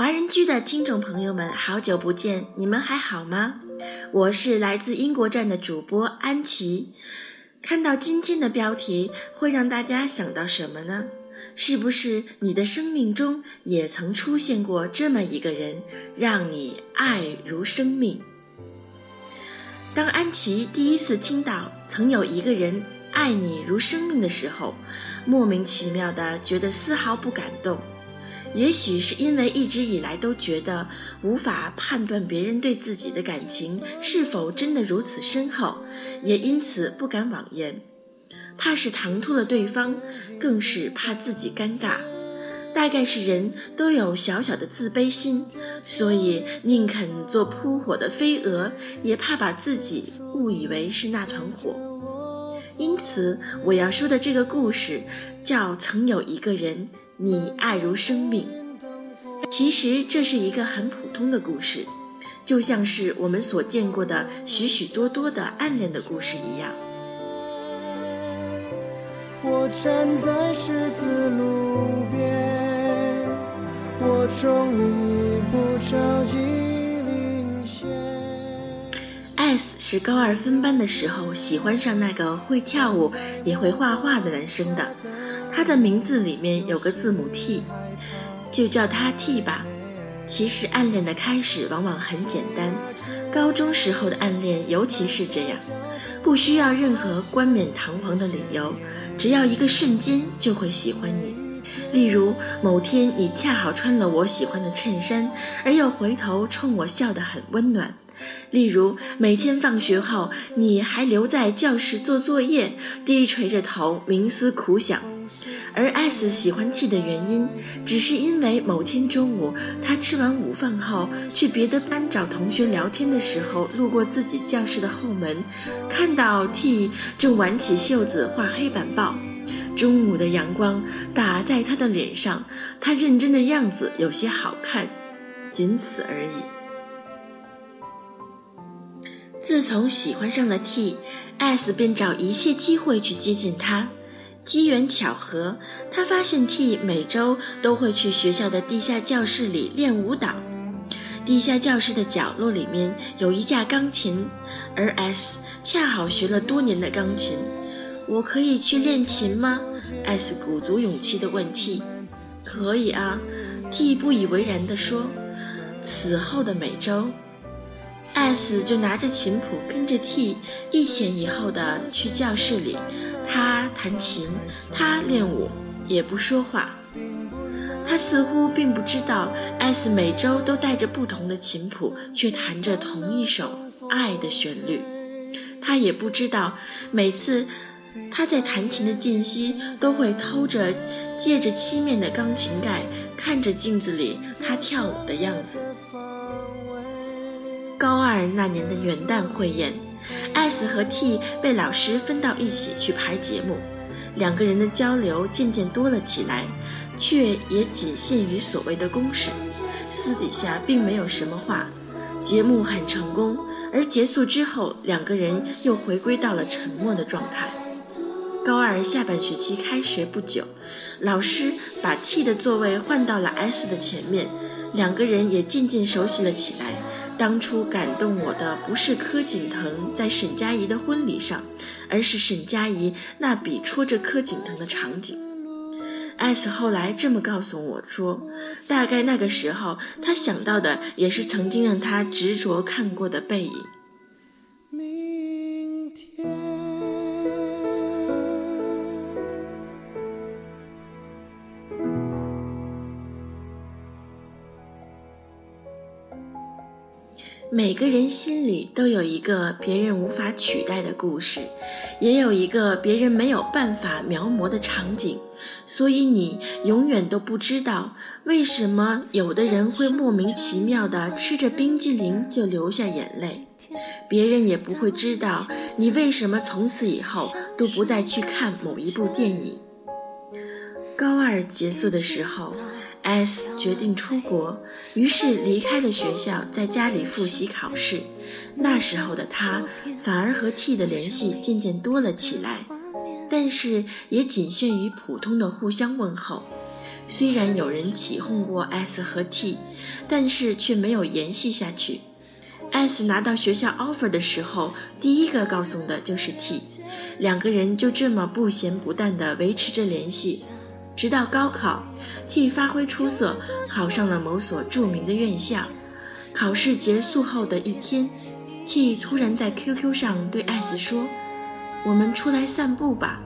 华人居的听众朋友们，好久不见，你们还好吗？我是来自英国站的主播安琪。看到今天的标题，会让大家想到什么呢？是不是你的生命中也曾出现过这么一个人，让你爱如生命？当安琪第一次听到曾有一个人爱你如生命的时候，莫名其妙的觉得丝毫不感动。也许是因为一直以来都觉得无法判断别人对自己的感情是否真的如此深厚，也因此不敢妄言，怕是唐突了对方，更是怕自己尴尬。大概是人都有小小的自卑心，所以宁肯做扑火的飞蛾，也怕把自己误以为是那团火。因此，我要说的这个故事叫《曾有一个人》。你爱如生命，其实这是一个很普通的故事，就像是我们所见过的许许多多的暗恋的故事一样。我站在十字路边，我终于不着急领先。S 是高二分班的时候喜欢上那个会跳舞也会画画的男生的。他的名字里面有个字母 T，就叫他 T 吧。其实暗恋的开始往往很简单，高中时候的暗恋尤其是这样，不需要任何冠冕堂皇的理由，只要一个瞬间就会喜欢你。例如某天你恰好穿了我喜欢的衬衫，而又回头冲我笑得很温暖。例如每天放学后你还留在教室做作业，低垂着头冥思苦想。而 S 喜欢 T 的原因，只是因为某天中午，他吃完午饭后去别的班找同学聊天的时候，路过自己教室的后门，看到 T 正挽起袖子画黑板报。中午的阳光打在他的脸上，他认真的样子有些好看，仅此而已。自从喜欢上了 T，S 便找一切机会去接近他。机缘巧合，他发现 T 每周都会去学校的地下教室里练舞蹈。地下教室的角落里面有一架钢琴，而 S 恰好学了多年的钢琴。我可以去练琴吗？S 鼓足勇气地问 T。可以啊，T 不以为然地说。此后的每周，S 就拿着琴谱跟着 T 一前一后的去教室里。他弹琴，他练舞，也不说话。他似乎并不知道，S 每周都带着不同的琴谱，却弹着同一首爱的旋律。他也不知道，每次他在弹琴的间隙，都会偷着借着漆面的钢琴盖，看着镜子里他跳舞的样子。高二那年的元旦汇演。S 和 T 被老师分到一起去排节目，两个人的交流渐渐多了起来，却也仅限于所谓的公事，私底下并没有什么话。节目很成功，而结束之后，两个人又回归到了沉默的状态。高二下半学期开学不久，老师把 T 的座位换到了 S 的前面，两个人也渐渐熟悉了起来。当初感动我的不是柯景腾在沈佳宜的婚礼上，而是沈佳宜那笔戳着柯景腾的场景。艾斯后来这么告诉我说，大概那个时候他想到的也是曾经让他执着看过的背影。每个人心里都有一个别人无法取代的故事，也有一个别人没有办法描摹的场景，所以你永远都不知道为什么有的人会莫名其妙的吃着冰激凌就流下眼泪，别人也不会知道你为什么从此以后都不再去看某一部电影。高二结束的时候。S 决定出国，于是离开了学校，在家里复习考试。那时候的他反而和 T 的联系渐渐多了起来，但是也仅限于普通的互相问候。虽然有人起哄过 S 和 T，但是却没有延续下去。S 拿到学校 offer 的时候，第一个告诉的就是 T，两个人就这么不咸不淡地维持着联系，直到高考，T 发挥出色，考上了某所著名的院校。考试结束后的一天，T 突然在 QQ 上对 S 说：“我们出来散步吧。”“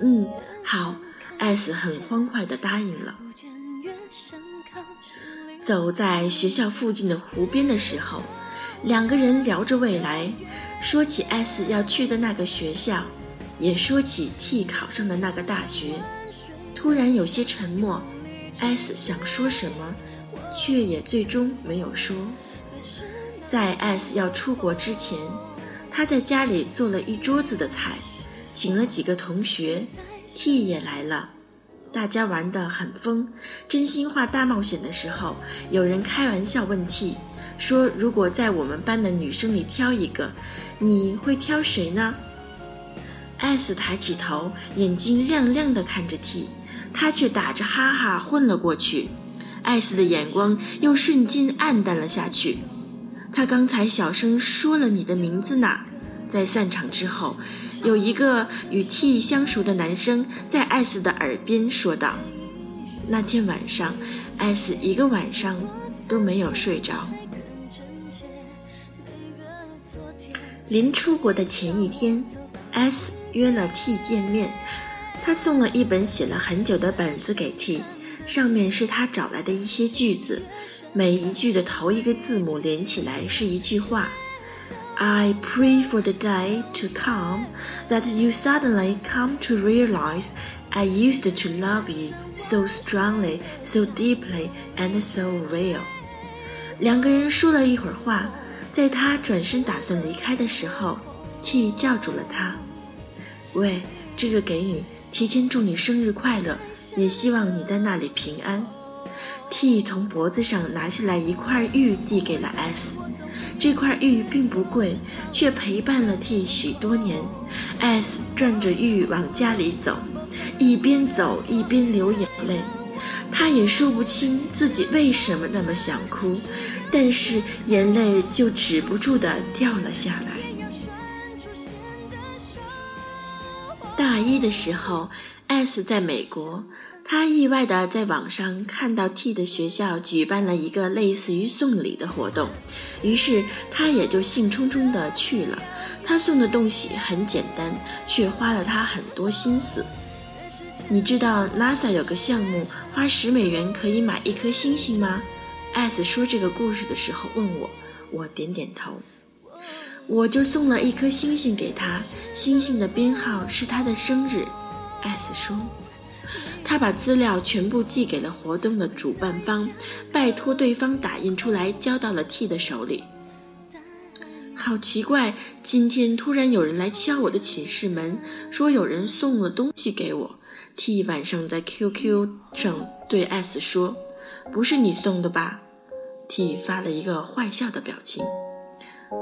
嗯，好。”S 很欢快地答应了。走在学校附近的湖边的时候。两个人聊着未来，说起 S 要去的那个学校，也说起 T 考上的那个大学。突然有些沉默，S 想说什么，却也最终没有说。在 S 要出国之前，他在家里做了一桌子的菜，请了几个同学，T 也来了，大家玩得很疯。真心话大冒险的时候，有人开玩笑问 T。说：“如果在我们班的女生里挑一个，你会挑谁呢？”S 抬起头，眼睛亮亮的看着 T，他却打着哈哈混了过去。艾斯的眼光又瞬间暗淡了下去。他刚才小声说了你的名字呢。在散场之后，有一个与 T 相熟的男生在艾斯的耳边说道：“那天晚上艾斯一个晚上都没有睡着。”临出国的前一天，S 约了 T 见面。他送了一本写了很久的本子给 T，上面是他找来的一些句子，每一句的头一个字母连起来是一句话。I pray for the day to come that you suddenly come to realize I used to love you so strongly, so deeply, and so real。两个人说了一会儿话。在他转身打算离开的时候，T 叫住了他：“喂，这个给你，提前祝你生日快乐，也希望你在那里平安。”T 从脖子上拿下来一块玉，递给了 S。这块玉并不贵，却陪伴了 T 许多年。S 转着玉往家里走，一边走一边流眼泪。他也说不清自己为什么那么想哭。但是眼泪就止不住的掉了下来。大一的时候，S 在美国，他意外的在网上看到 T 的学校举办了一个类似于送礼的活动，于是他也就兴冲冲的去了。他送的东西很简单，却花了他很多心思。你知道 NASA 有个项目，花十美元可以买一颗星星吗？S 说这个故事的时候问我，我点点头，我就送了一颗星星给他，星星的编号是他的生日。S 说，他把资料全部寄给了活动的主办方，拜托对方打印出来交到了 T 的手里。好奇怪，今天突然有人来敲我的寝室门，说有人送了东西给我。T 晚上在 QQ 上对 S 说，不是你送的吧？T 发了一个坏笑的表情，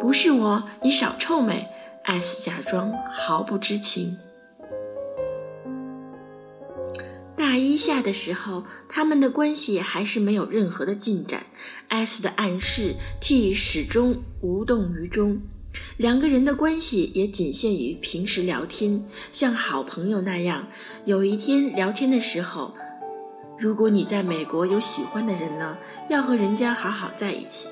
不是我，你少臭美。S 假装毫不知情。大一下的时候，他们的关系还是没有任何的进展。S 的暗示，T 始终无动于衷。两个人的关系也仅限于平时聊天，像好朋友那样。有一天聊天的时候。如果你在美国有喜欢的人呢，要和人家好好在一起。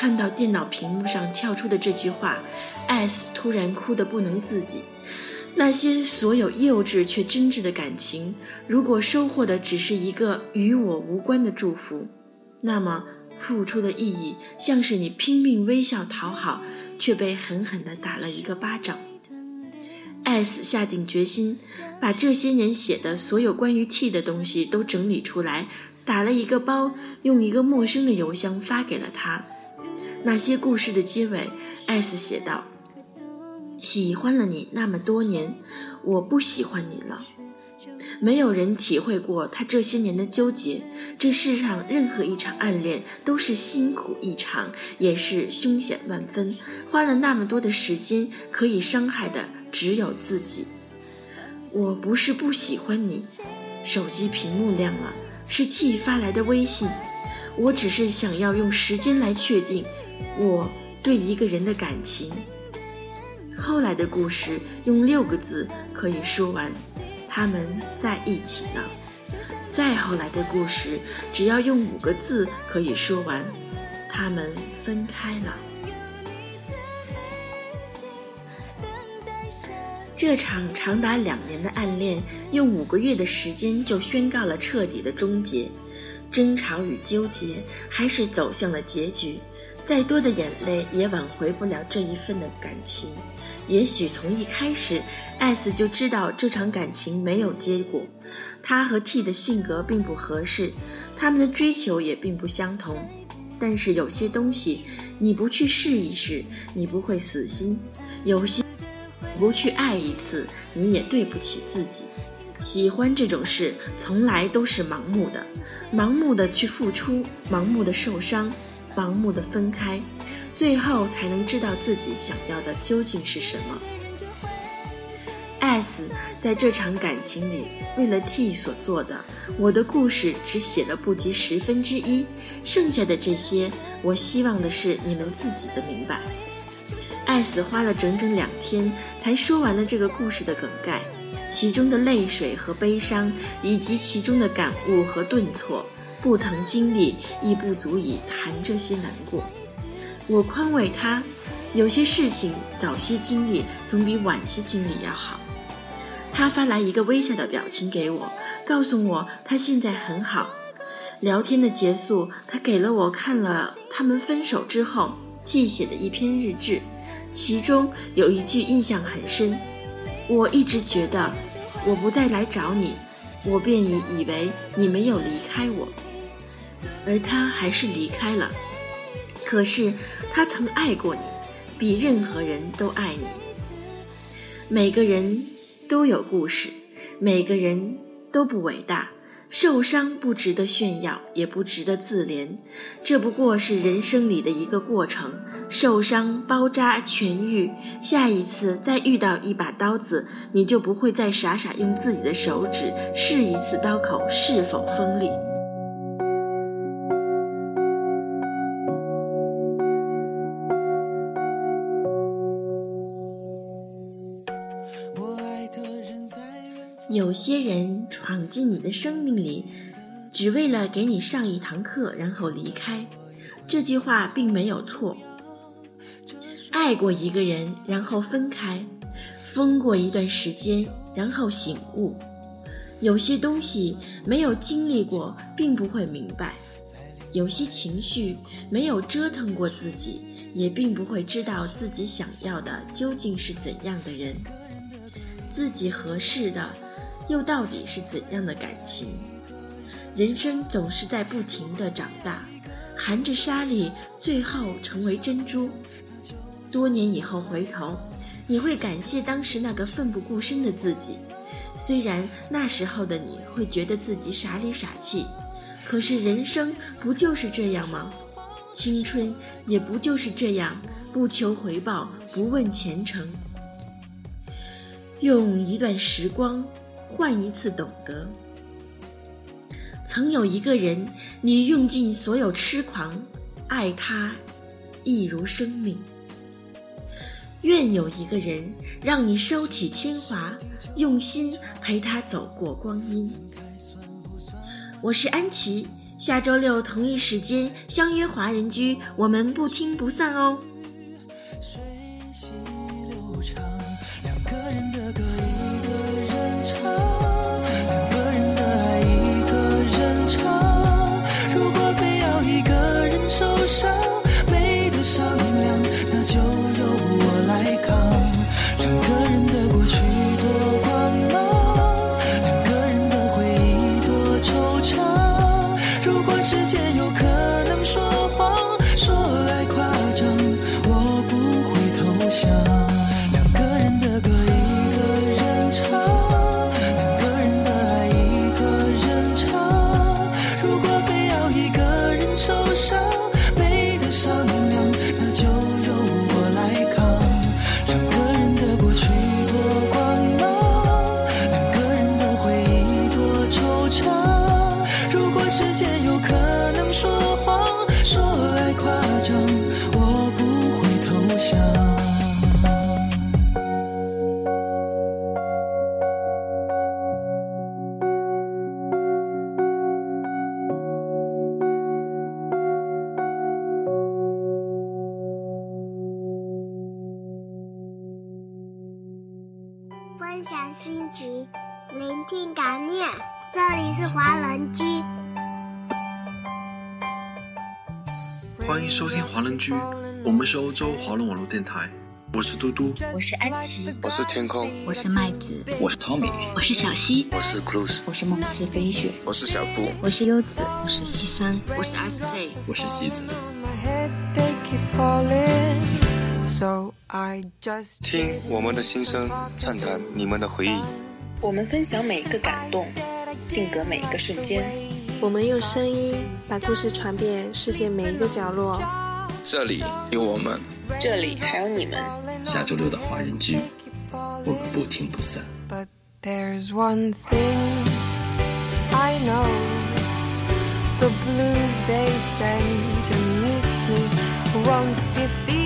看到电脑屏幕上跳出的这句话，S 突然哭得不能自己。那些所有幼稚却真挚的感情，如果收获的只是一个与我无关的祝福，那么付出的意义像是你拼命微笑讨好，却被狠狠地打了一个巴掌。S 下定决心，把这些年写的所有关于 T 的东西都整理出来，打了一个包，用一个陌生的邮箱发给了他。那些故事的结尾，S 写道：“喜欢了你那么多年，我不喜欢你了。没有人体会过他这些年的纠结。这世上任何一场暗恋都是辛苦一场，也是凶险万分。花了那么多的时间，可以伤害的。”只有自己。我不是不喜欢你，手机屏幕亮了，是 T 发来的微信。我只是想要用时间来确定我对一个人的感情。后来的故事用六个字可以说完，他们在一起了。再后来的故事只要用五个字可以说完，他们分开了。这场长达两年的暗恋，用五个月的时间就宣告了彻底的终结。争吵与纠结，还是走向了结局。再多的眼泪也挽回不了这一份的感情。也许从一开始，S 就知道这场感情没有结果。他和 T 的性格并不合适，他们的追求也并不相同。但是有些东西，你不去试一试，你不会死心；有些不去爱一次，你也对不起自己。喜欢这种事，从来都是盲目的，盲目的去付出，盲目的受伤，盲目的分开，最后才能知道自己想要的究竟是什么。S 在这场感情里为了 T 所做的，我的故事只写了不及十分之一，剩下的这些，我希望的是你们自己的明白。S 花了整整两天才说完了这个故事的梗概。其中的泪水和悲伤，以及其中的感悟和顿挫，不曾经历亦不足以谈这些难过。我宽慰他，有些事情早些经历总比晚些经历要好。他发来一个微笑的表情给我，告诉我他现在很好。聊天的结束，他给了我看了他们分手之后记写的一篇日志，其中有一句印象很深。我一直觉得，我不再来找你，我便以以为你没有离开我，而他还是离开了。可是他曾爱过你，比任何人都爱你。每个人都有故事，每个人都不伟大。受伤不值得炫耀，也不值得自怜，这不过是人生里的一个过程。受伤包扎痊愈，下一次再遇到一把刀子，你就不会再傻傻用自己的手指试一次刀口是否锋利。有些人闯进你的生命里，只为了给你上一堂课，然后离开。这句话并没有错。爱过一个人，然后分开，疯过一段时间，然后醒悟。有些东西没有经历过，并不会明白；有些情绪没有折腾过自己，也并不会知道自己想要的究竟是怎样的人，自己合适的。又到底是怎样的感情？人生总是在不停的长大，含着沙粒，最后成为珍珠。多年以后回头，你会感谢当时那个奋不顾身的自己。虽然那时候的你会觉得自己傻里傻气，可是人生不就是这样吗？青春也不就是这样，不求回报，不问前程，用一段时光。换一次懂得。曾有一个人，你用尽所有痴狂，爱他，亦如生命。愿有一个人，让你收起铅华，用心陪他走过光阴。我是安琪，下周六同一时间相约华人居，我们不听不散哦。分享心情，聆听感念。这里是华人居，欢迎收听华人居。我们是欧洲华人网络电台。我是嘟嘟，我是安琪，我是天空，我是麦子，我是 Tommy，我是小溪，我是 Cruise，我是梦似飞雪，我是小布，我是优子，我是西三，我是 S J，我是西子。听我们的心声，畅谈你们的回忆。我们分享每一个感动，定格每一个瞬间。我们用声音把故事传遍世界每一个角落。这里有我们，这里还有你们。下周六的华人居，我们不听不散。won't defeat